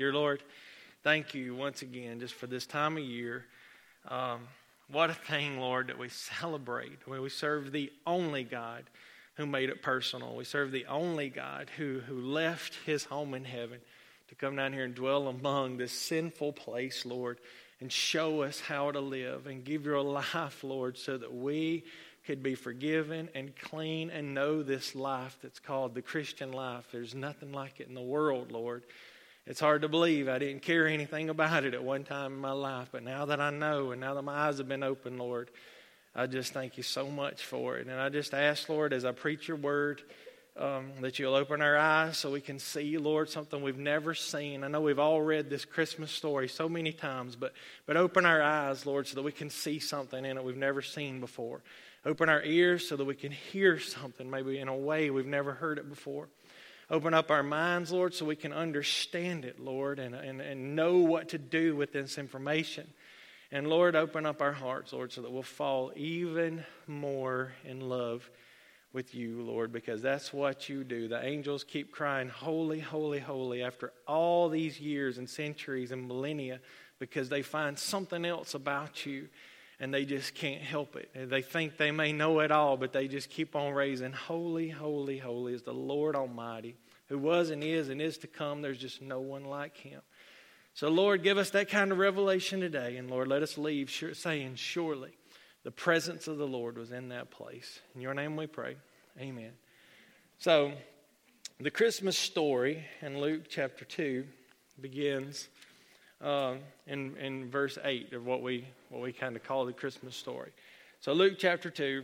Dear Lord, thank you once again just for this time of year. Um, what a thing, Lord, that we celebrate when we serve the only God who made it personal. We serve the only God who, who left his home in heaven to come down here and dwell among this sinful place, Lord, and show us how to live and give your life, Lord, so that we could be forgiven and clean and know this life that's called the Christian life. There's nothing like it in the world, Lord. It's hard to believe I didn't care anything about it at one time in my life, but now that I know and now that my eyes have been opened, Lord, I just thank you so much for it. And I just ask, Lord, as I preach your word, um, that you'll open our eyes so we can see, Lord, something we've never seen. I know we've all read this Christmas story so many times, but, but open our eyes, Lord, so that we can see something in it we've never seen before. Open our ears so that we can hear something maybe in a way we've never heard it before. Open up our minds, Lord, so we can understand it, Lord, and, and, and know what to do with this information. And Lord, open up our hearts, Lord, so that we'll fall even more in love with you, Lord, because that's what you do. The angels keep crying, Holy, holy, holy, after all these years and centuries and millennia, because they find something else about you and they just can't help it. They think they may know it all, but they just keep on raising, Holy, holy, holy is the Lord Almighty, who was and is and is to come. There's just no one like him. So, Lord, give us that kind of revelation today. And, Lord, let us leave saying, Surely the presence of the Lord was in that place. In your name we pray. Amen. So, the Christmas story in Luke chapter 2 begins uh, in, in verse 8 of what we, what we kind of call the Christmas story. So, Luke chapter 2,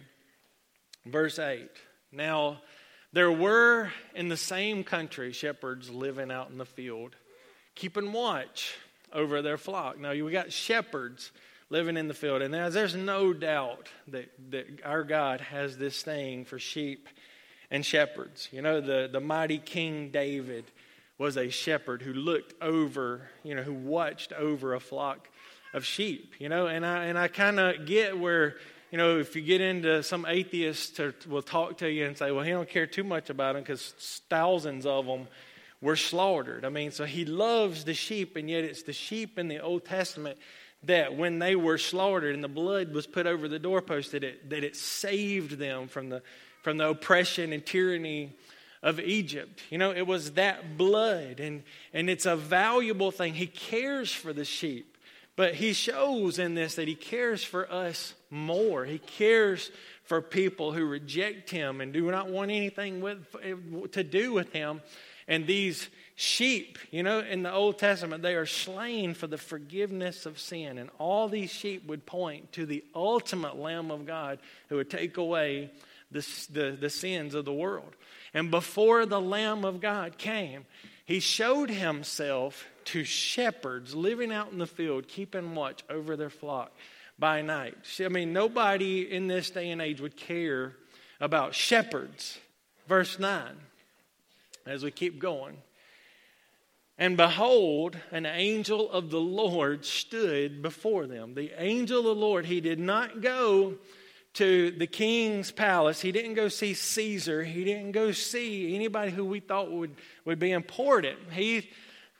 verse 8. Now, there were in the same country shepherds living out in the field, keeping watch over their flock. Now, we got shepherds living in the field, and there's no doubt that, that our God has this thing for sheep and shepherds. You know, the, the mighty King David was a shepherd who looked over, you know, who watched over a flock of sheep, you know, and I, and I kind of get where, you know, if you get into some atheists will talk to you and say, well, he don't care too much about them because thousands of them were slaughtered. I mean, so he loves the sheep, and yet it's the sheep in the Old Testament that when they were slaughtered and the blood was put over the doorpost, that it, that it saved them from the, from the oppression and tyranny of Egypt. You know, it was that blood, and, and it's a valuable thing. He cares for the sheep, but he shows in this that he cares for us more. He cares for people who reject him and do not want anything with, to do with him. And these sheep, you know, in the Old Testament, they are slain for the forgiveness of sin. And all these sheep would point to the ultimate Lamb of God who would take away the, the, the sins of the world. And before the Lamb of God came, he showed himself to shepherds living out in the field, keeping watch over their flock by night. I mean, nobody in this day and age would care about shepherds. Verse 9, as we keep going. And behold, an angel of the Lord stood before them. The angel of the Lord, he did not go to the king's palace. He didn't go see Caesar. He didn't go see anybody who we thought would, would be important. He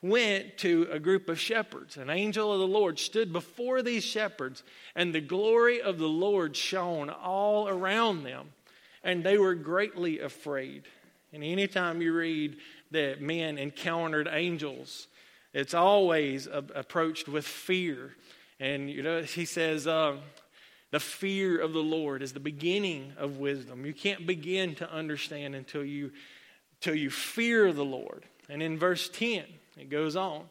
went to a group of shepherds. An angel of the Lord stood before these shepherds, and the glory of the Lord shone all around them, and they were greatly afraid. And anytime you read that men encountered angels, it's always approached with fear. And, you know, he says, uh, the fear of the Lord is the beginning of wisdom. You can't begin to understand until you, until you fear the Lord. And in verse 10, it goes on.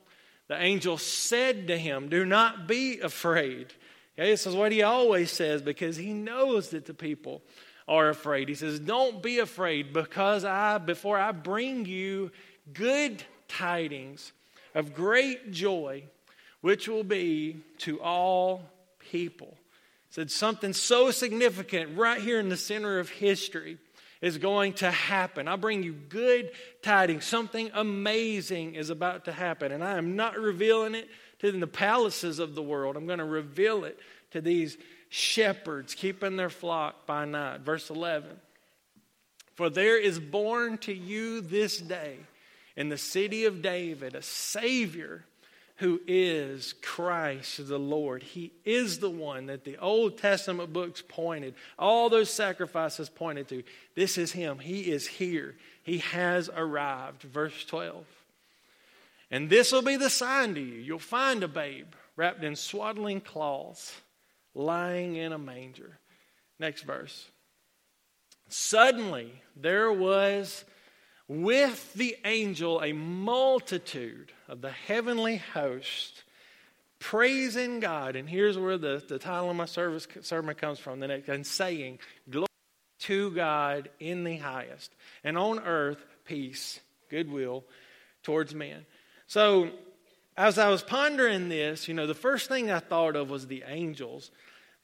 The angel said to him, Do not be afraid. Okay, this is what he always says because he knows that the people are afraid. He says, Don't be afraid because I, before I bring you good tidings of great joy, which will be to all people said something so significant right here in the center of history is going to happen. I bring you good tidings. Something amazing is about to happen. And I am not revealing it to the palaces of the world. I'm going to reveal it to these shepherds keeping their flock by night. Verse 11 For there is born to you this day in the city of David a Savior who is Christ the Lord. He is the one that the Old Testament books pointed, all those sacrifices pointed to. This is Him. He is here. He has arrived. Verse 12. And this will be the sign to you. You'll find a babe wrapped in swaddling cloths, lying in a manger. Next verse. Suddenly there was with the angel a multitude of the heavenly host praising God. And here's where the, the title of my service sermon comes from the next and saying, Glory to God in the highest, and on earth peace, goodwill towards men. So as I was pondering this, you know, the first thing I thought of was the angels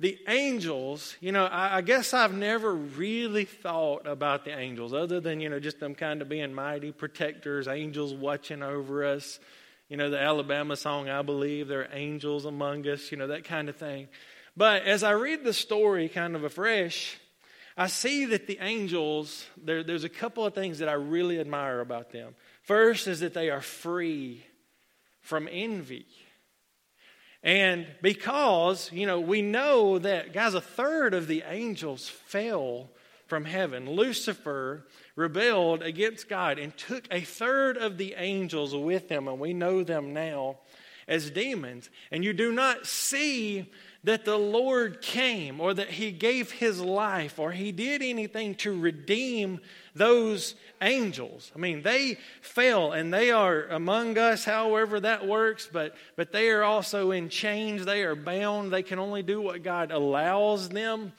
the angels, you know, I, I, guess I've never really thought about the angels other than, you know, just them kind of being mighty protectors, angels watching over us. You know, the Alabama song, I believe there are angels among us, you know, that kind of thing. But as I read the story kind of afresh, I see that the angels, there, there's a couple of things that I really admire about them. First is that they are free from envy. And because, you know, we know that, guys, a third of the angels fell from heaven. Lucifer rebelled against God and took a third of the angels with him, and we know them now as demons. And you do not see that the Lord came or that he gave his life or he did anything to redeem those angels. I mean, they fell and they are among us, however that works, but, but they are also in chains. They are bound. They can only do what God allows them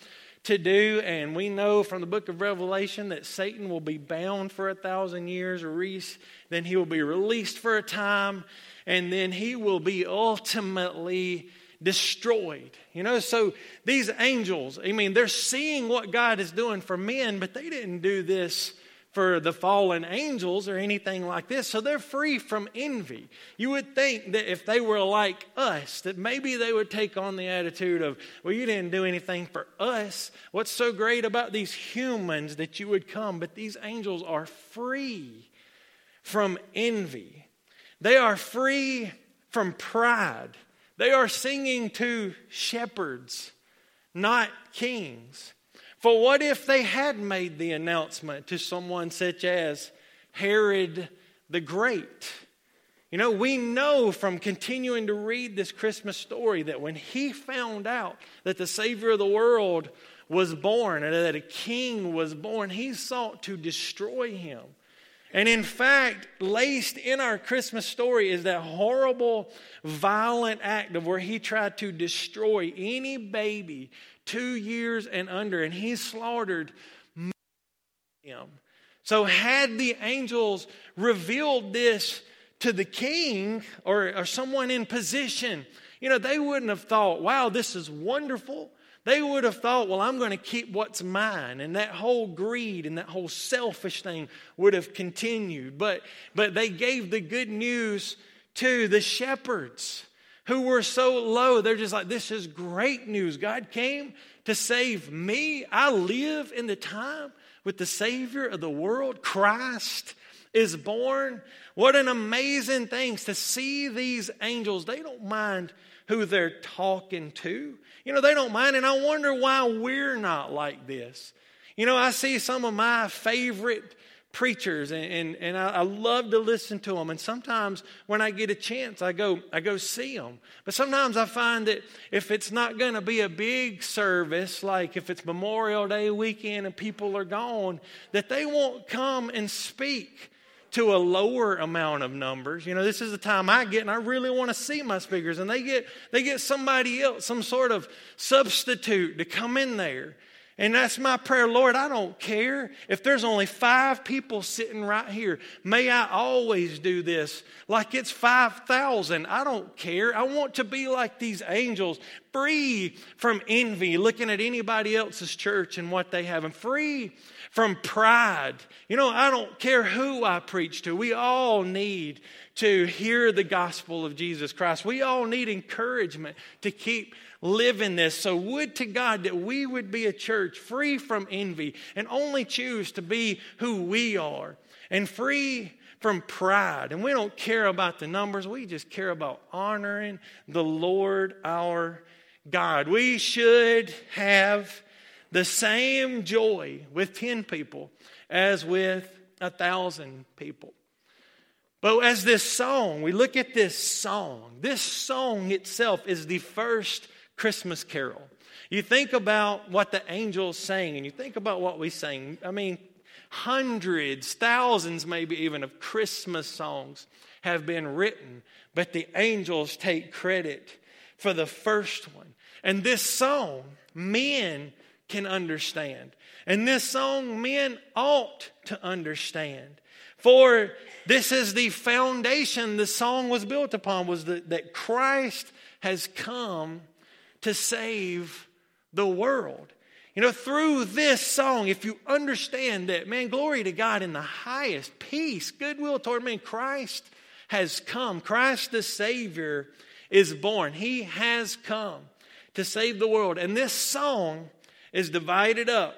to do. And we know from the book of Revelation that Satan will be bound for a thousand years, Reese, then he will be released for a time, and then he will be ultimately destroyed. You know, so these angels, I mean, they're seeing what God is doing for men, but they didn't do this for the fallen angels or anything like this. So they're free from envy. You would think that if they were like us, that maybe they would take on the attitude of, well, you didn't do anything for us. What's so great about these humans that you would come? But these angels are free from envy, they are free from pride. They are singing to shepherds, not kings. For what if they had made the announcement to someone such as Herod the Great? You know, we know from continuing to read this Christmas story that when he found out that the Savior of the world was born and that a king was born, he sought to destroy him. And in fact, laced in our Christmas story is that horrible, violent act of where he tried to destroy any baby two years and under, and he slaughtered him. So, had the angels revealed this to the king or, or someone in position, you know, they wouldn't have thought, wow, this is wonderful. They would have thought, well, I'm going to keep what's mine. And that whole greed and that whole selfish thing would have continued. But, but they gave the good news to the shepherds who were so low. They're just like, this is great news. God came to save me. I live in the time with the Savior of the world. Christ is born. What an amazing thing to see these angels. They don't mind who they're talking to. You know, they don't mind, and I wonder why we're not like this. You know, I see some of my favorite preachers and, and, and I, I, love to listen to them and sometimes when i get a chance i go i go see them but sometimes i find that if it's not going to be a big service like if it's memorial day weekend and people are gone that they won't come and speak to a lower amount of numbers. You know, this is the time I get, and I really want to see my speakers, and they get they get somebody else, some sort of substitute to come in there. And that's my prayer, Lord. I don't care if there's only five people sitting right here. May I always do this like it's 5,000. I don't care. I want to be like these angels, free from envy, looking at anybody else's church and what they have, and free from pride. You know, I don't care who I preach to. We all need to hear the gospel of Jesus Christ. We all need encouragement to keep living this. So, would to God that we would be a church free from envy and only choose to be who we are and free from pride. And we don't care about the numbers, we just care about honoring the Lord our God. We should have the same joy with 10 people as with a thousand people. But as this song, we look at this song. This song itself is the first Christmas carol. You think about what the angels sang, and you think about what we sang. I mean, hundreds, thousands, maybe even, of Christmas songs have been written, but the angels take credit for the first one. And this song, men can understand. And this song, men ought to understand. For this is the foundation the song was built upon was that, that Christ has come to save the world. You know, through this song, if you understand that, man, glory to God in the highest, peace, goodwill toward men, Christ has come. Christ the Savior is born. He has come to save the world. And this song is divided up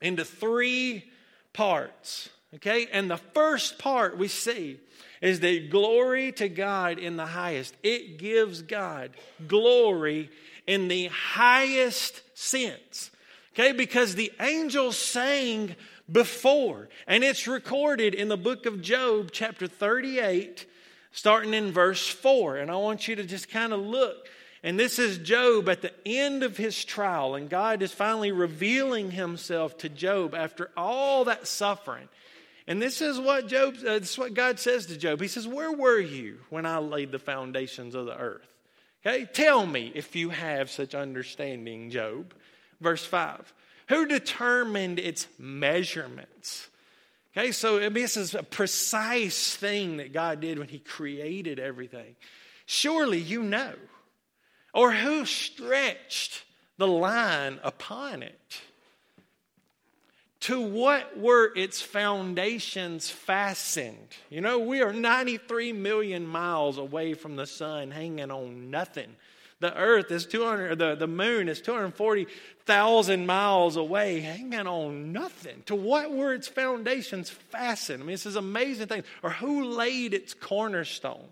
into three parts. Okay? And the first part we see is that glory to God in the highest. It gives God glory in the highest sense. Okay? Because the angels sang before, and it's recorded in the book of Job, chapter 38, starting in verse 4. And I want you to just kind of look. And this is Job at the end of his trial, and God is finally revealing himself to Job after all that suffering. And this is what Job, uh, this is what God says to Job. He says, Where were you when I laid the foundations of the earth? Okay, tell me if you have such understanding, Job. Verse 5. Who determined its measurements? Okay, so I mean, this is a precise thing that God did when He created everything. Surely you know. Or who stretched the line upon it? to what were its foundations fastened? You know, we are 93 million miles away from the sun hanging on nothing. The earth is 200, the, the moon is 240,000 miles away, hanging on nothing. To what were its foundations fastened? I mean, this is amazing thing. Or who laid its cornerstone?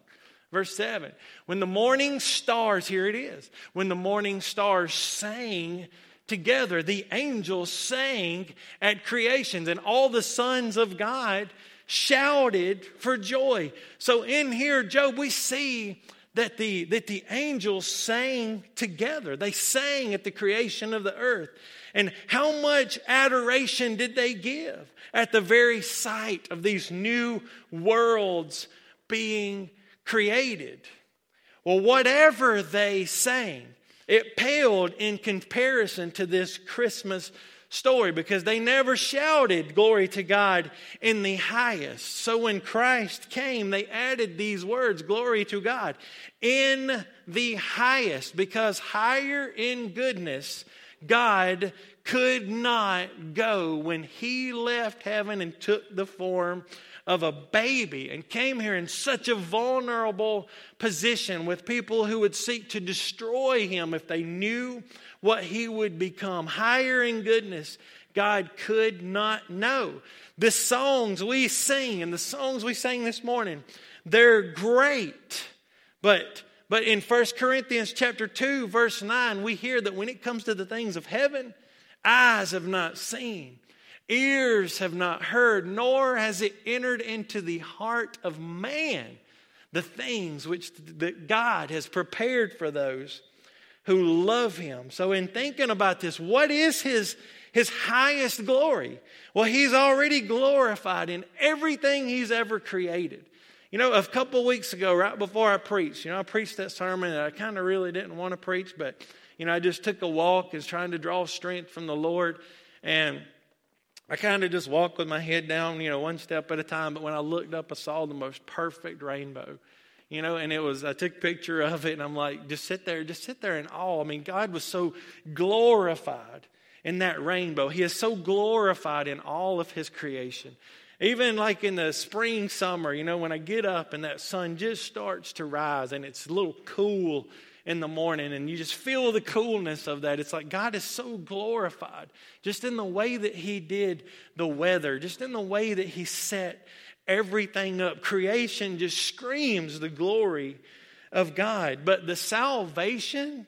Verse 7 When the morning stars, here it is, when the morning stars sang together. The angels sang at creations, and all the sons of God shouted for joy. So in here, Job, we see that the, that the angels sang together. They sang at the creation of the earth. And how much adoration did they give at the very sight of these new worlds being created? Well, whatever they sang, it paled in comparison to this Christmas story because they never shouted glory to God in the highest. So when Christ came, they added these words glory to God in the highest because higher in goodness, God could not go when he left heaven and took the form of a baby and came here in such a vulnerable position with people who would seek to destroy him if they knew what he would become. Higher in goodness, God could not know. The songs we sing and the songs we sang this morning, they're great. But but in 1 Corinthians chapter 2 verse 9, we hear that when it comes to the things of heaven, eyes have not seen, ears have not heard, nor has it entered into the heart of man the things which that God has prepared for those who love him. So in thinking about this, what is his his highest glory? Well, he's already glorified in everything he's ever created. You know, a couple weeks ago, right before I preached, you know, I preached that sermon that I kind of really didn't want to preach, but, you know, I just took a walk as trying to draw strength from the Lord. And I kind of just walked with my head down, you know, one step at a time. But when I looked up, I saw the most perfect rainbow, you know, and it was, I took a picture of it and I'm like, just sit there, just sit there in awe. I mean, God was so glorified in that rainbow. He is so glorified in all of His creation. Even like in the spring, summer, you know, when I get up and that sun just starts to rise and it's a little cool in the morning and you just feel the coolness of that. It's like God is so glorified just in the way that He did the weather, just in the way that He set everything up. Creation just screams the glory of God. But the salvation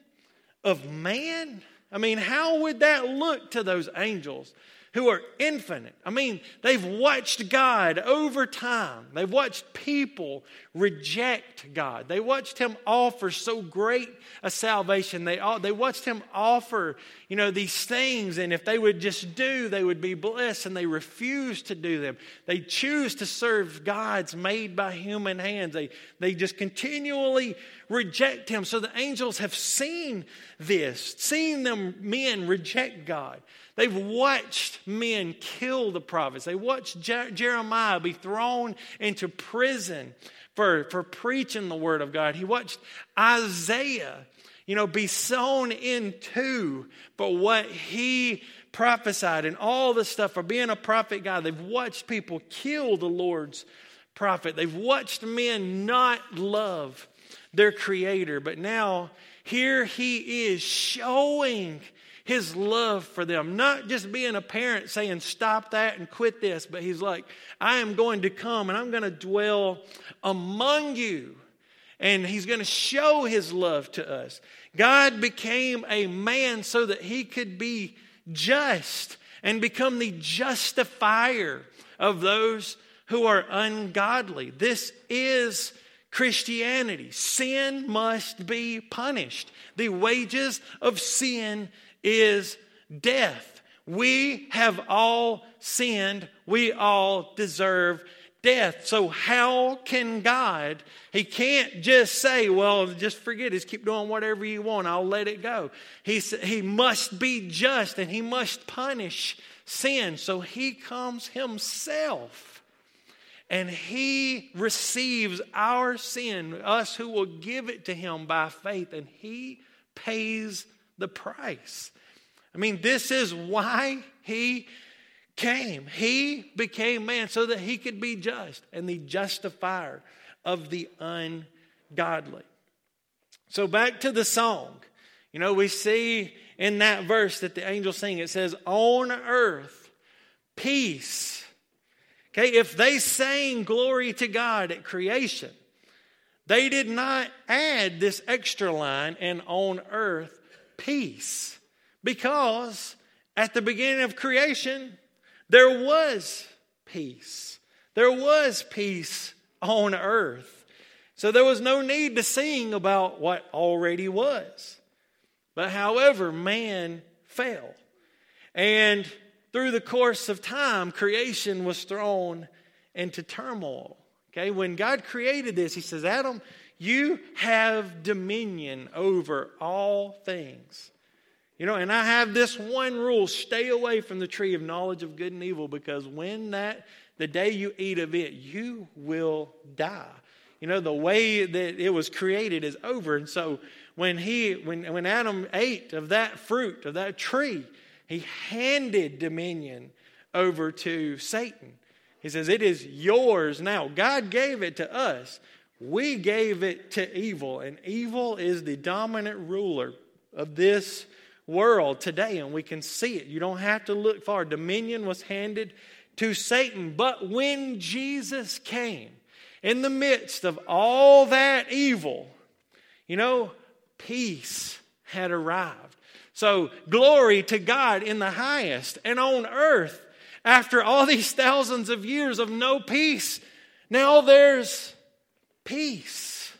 of man, I mean, how would that look to those angels? Who are infinite. I mean, they've watched God over time. They've watched people reject God. They watched Him offer so great a salvation. They, they watched Him offer, you know, these things, and if they would just do, they would be blessed, and they refuse to do them. They choose to serve gods made by human hands. They, they just continually reject Him. So the angels have seen this, seen them men reject God. They've watched men kill the prophets. They watched Je- Jeremiah be thrown into prison for, for preaching the word of God. He watched Isaiah, you know, be sown into for what he prophesied and all the stuff for being a prophet God. They've watched people kill the Lord's prophet. They've watched men not love their creator. But now here he is showing his love for them. Not just being a parent saying, stop that and quit this, but he's like, I am going to come and I'm going to dwell among you. And he's going to show his love to us. God became a man so that he could be just and become the justifier of those who are ungodly. This is Christianity. Sin must be punished. The wages of sin is death. We have all sinned. We all deserve death. So, how can God? He can't just say, well, just forget it, just keep doing whatever you want, I'll let it go. He, he must be just and he must punish sin. So, he comes himself and he receives our sin, us who will give it to him by faith, and he pays the price. I mean, this is why he came. He became man so that he could be just and the justifier of the ungodly. So, back to the song. You know, we see in that verse that the angels sing, it says, On earth, peace. Okay, if they sang glory to God at creation, they did not add this extra line, and on earth, peace. Because at the beginning of creation, there was peace. There was peace on earth. So there was no need to sing about what already was. But however, man fell. And through the course of time, creation was thrown into turmoil. Okay, when God created this, He says, Adam, you have dominion over all things. You know, and I have this one rule stay away from the tree of knowledge of good and evil because when that, the day you eat of it, you will die. You know, the way that it was created is over. And so when he, when, when Adam ate of that fruit, of that tree, he handed dominion over to Satan. He says, It is yours now. God gave it to us. We gave it to evil, and evil is the dominant ruler of this world today, and we can see it. You don't have to look far. Dominion was handed to Satan. But when Jesus came, in the midst of all that evil, you know, peace had arrived. So, glory to God in the highest and on earth. After all these thousands of years of no peace, now there's peace.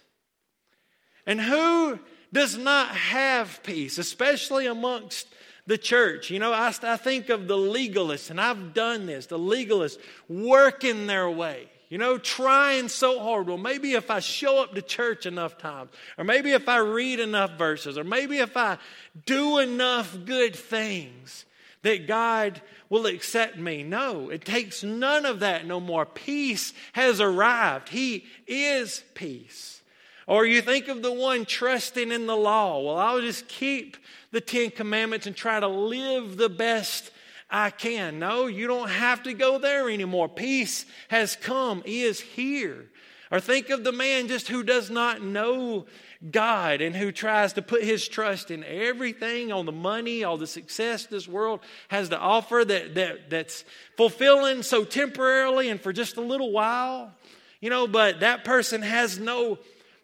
And who does not have peace, especially amongst the church. You know, I, I think of the legalists, and I've done this, the legalists working their way. You know, trying so hard. Well, maybe if I show up to church enough times, or maybe if I read enough verses, or maybe if I do enough good things, that God will accept me. No, it takes none of that no more. Peace has arrived. He is peace. Or you think of the one trusting in the law. Well, I'll just keep the Ten Commandments and try to live the best I can. No, you don't have to go there anymore. Peace has come, he is here. Or think of the man just who does not know God and who tries to put his trust in everything on the money, all the success this world has to offer that, that, that's fulfilling so temporarily and for just a little while. You know, but that person has no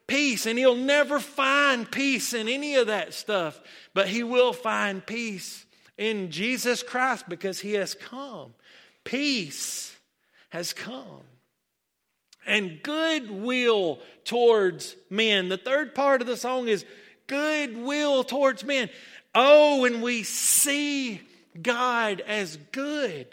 peace and he'll never find peace in any of that stuff, but he will find peace in Jesus Christ because he has come. Peace has come and goodwill towards men. The third part of the song is goodwill towards men. Oh, and we see God as good.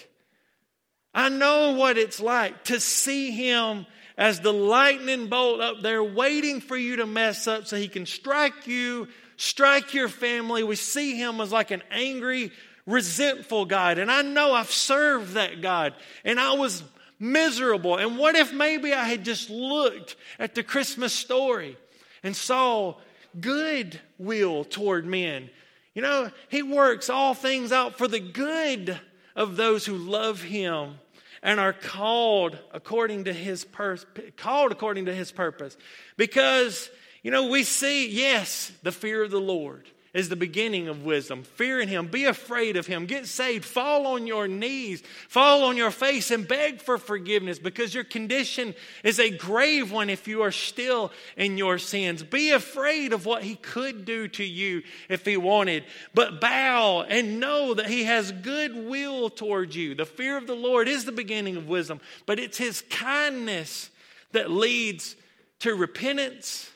I know what it's like to see Him as the lightning bolt up there waiting for you to mess up so He can strike you, strike your family. We see Him as like an angry, resentful God. And I know I've served that God. And I was miserable. And what if maybe I had just looked at the Christmas story and saw good will toward men? You know, He works all things out for the good of those who love Him and are called according to His pur- called according to His purpose. Because you know, we see yes, the fear of the Lord is the beginning of wisdom. Fear in Him, be afraid of Him, get saved, fall on your knees, fall on your face, and beg for forgiveness because your condition is a grave one if you are still in your sins. Be afraid of what He could do to you if He wanted, but bow and know that He has good will towards you. The fear of the Lord is the beginning of wisdom, but it's His kindness that leads to repentance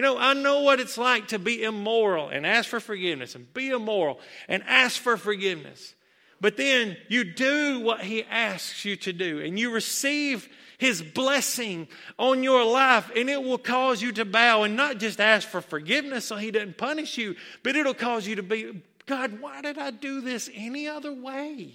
you know, I know what it's like to be immoral and ask for forgiveness and be immoral and ask for forgiveness. But then you do what he asks you to do and you receive his blessing on your life and it will cause you to bow and not just ask for forgiveness so he doesn't punish you, but it'll cause you to be, God, why did I do this any other way?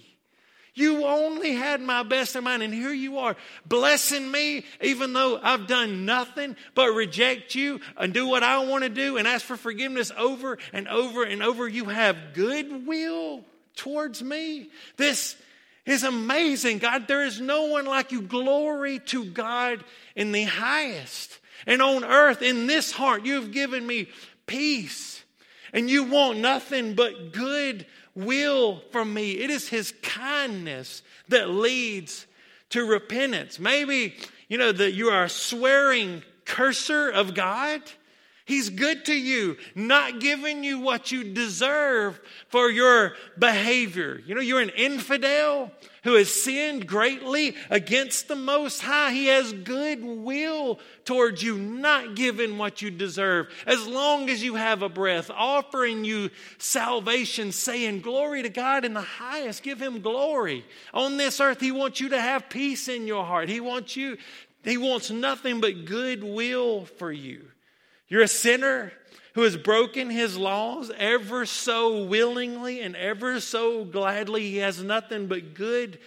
You only had my best in mind, and here you are blessing me, even though I've done nothing but reject you and do what I want to do and ask for forgiveness over and over and over. You have goodwill towards me. This is amazing, God. There is no one like you. Glory to God in the highest. And on earth, in this heart, you have given me peace. And you want nothing but good will from me. It is His kindness that leads to repentance. Maybe, you know, that you are a swearing curser of God. He's good to you, not giving you what you deserve for your behavior. You know, you're an infidel who has sinned greatly against the Most High. He has good will towards you, not giving what you deserve. As long as you have a breath, offering you salvation, saying, Glory to God in the highest, give Him glory. On this earth, He wants you to have peace in your heart. He wants you, He wants nothing but good will for you. You're a sinner who has broken his laws ever so willingly and ever so gladly. He has nothing but good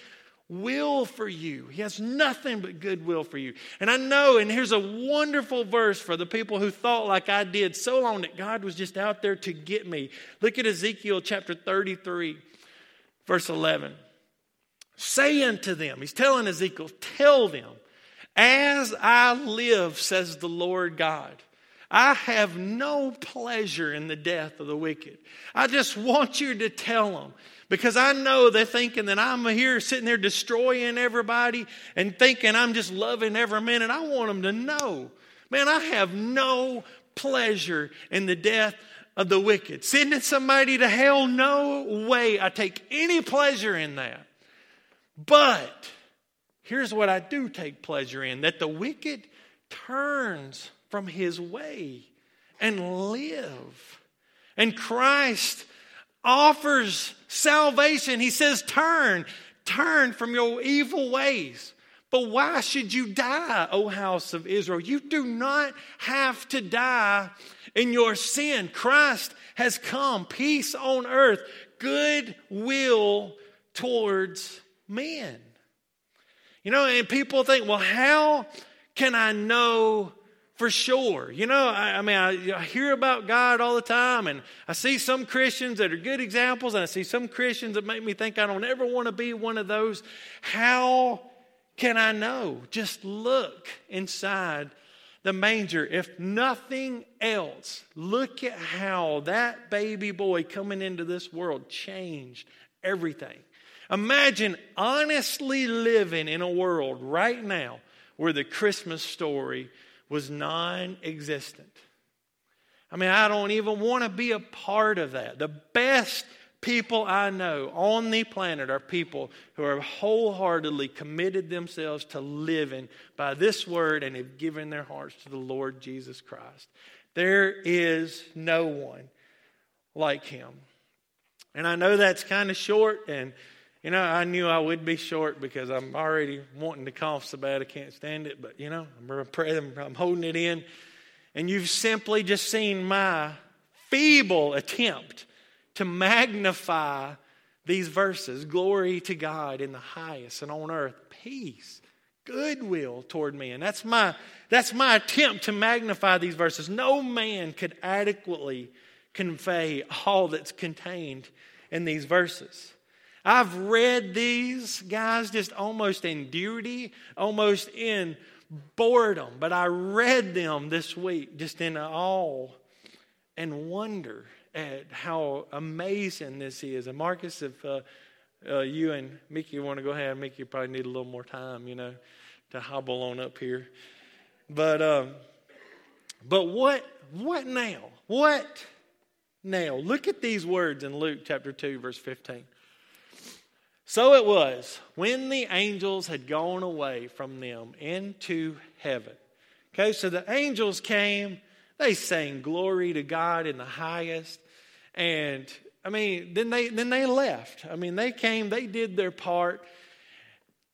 will for you. He has nothing but good will for you. And I know, and here's a wonderful verse for the people who thought like I did so long that God was just out there to get me. Look at Ezekiel chapter 33, verse 11. Say unto them, he's telling Ezekiel, tell them, as I live, says the Lord God. I have no pleasure in the death of the wicked. I just want you to tell them because I know they're thinking that I'm here sitting there destroying everybody and thinking I'm just loving every minute. I want them to know, man, I have no pleasure in the death of the wicked. Sending somebody to hell, no way I take any pleasure in that. But here's what I do take pleasure in that the wicked turns from his way and live. And Christ offers salvation. He says, Turn, turn from your evil ways. But why should you die, O house of Israel? You do not have to die in your sin. Christ has come, peace on earth, good will towards men. You know, and people think, well, how can I know for sure. You know, I, I mean, I, I, hear about God all the time, and I see some Christians that are good examples, and I see some Christians that make me think I don't ever want to be one of those. How can I know? Just look inside the manger. If nothing else, look at how that baby boy coming into this world changed everything. Imagine honestly living in a world right now where the Christmas story was non existent. I mean, I don't even want to be a part of that. The best people I know on the planet are people who have wholeheartedly committed themselves to living by this word and have given their hearts to the Lord Jesus Christ. There is no one like him. And I know that's kind of short, and you know, I knew I would be short because I'm already wanting to cough so bad I can't stand it, but you know, I'm, praying, I'm holding it in. And you've simply just seen my feeble attempt to magnify these verses glory to God in the highest and on earth, peace, goodwill toward men. That's my, that's my attempt to magnify these verses. No man could adequately convey all that's contained in these verses. I've read these guys just almost in duty, almost in boredom, but I read them this week just in awe and wonder at how amazing this is. And Marcus, if uh, uh, you and Mickey want to go ahead, Mickey you probably need a little more time, you know, to hobble on up here. But um, but what what now? What now? Look at these words in Luke chapter two, verse fifteen. So it was when the angels had gone away from them into heaven. Okay, so the angels came they sang glory to God in the highest. And I mean, then they then they left. I mean, they came, they did their part.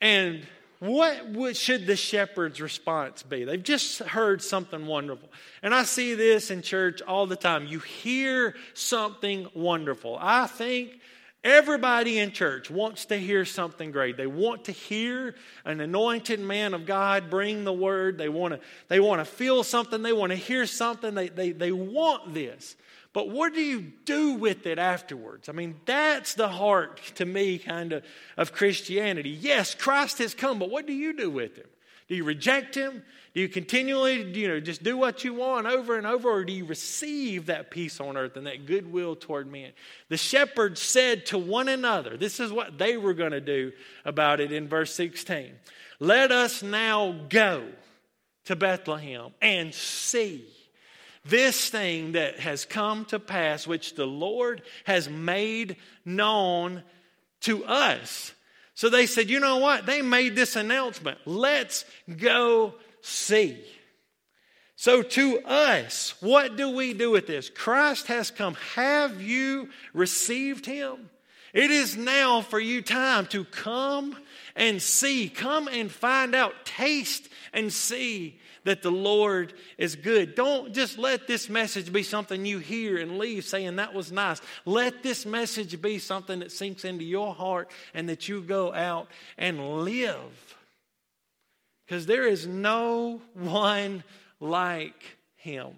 And what should the shepherd's response be? They've just heard something wonderful. And I see this in church all the time. You hear something wonderful. I think Everybody in church wants to hear something great. They want to hear an anointed man of God bring the word. They want to, they want to feel something. They want to hear something. They, they, they want this. But what do you do with it afterwards? I mean, that's the heart to me, kind of, of Christianity. Yes, Christ has come, but what do you do with him? Do you reject him? Do you continually, you know, just do what you want over and over, or do you receive that peace on earth and that goodwill toward men? The shepherds said to one another, this is what they were going to do about it in verse 16. Let us now go to Bethlehem and see this thing that has come to pass, which the Lord has made known to us. So they said, you know what? They made this announcement. Let's go see. So, to us, what do we do with this? Christ has come. Have you received him? It is now for you time to come and see. Come and find out. Taste and see that the Lord is good. Don't just let this message be something you hear and leave saying that was nice. Let this message be something that sinks into your heart and that you go out and live because there is no one like him.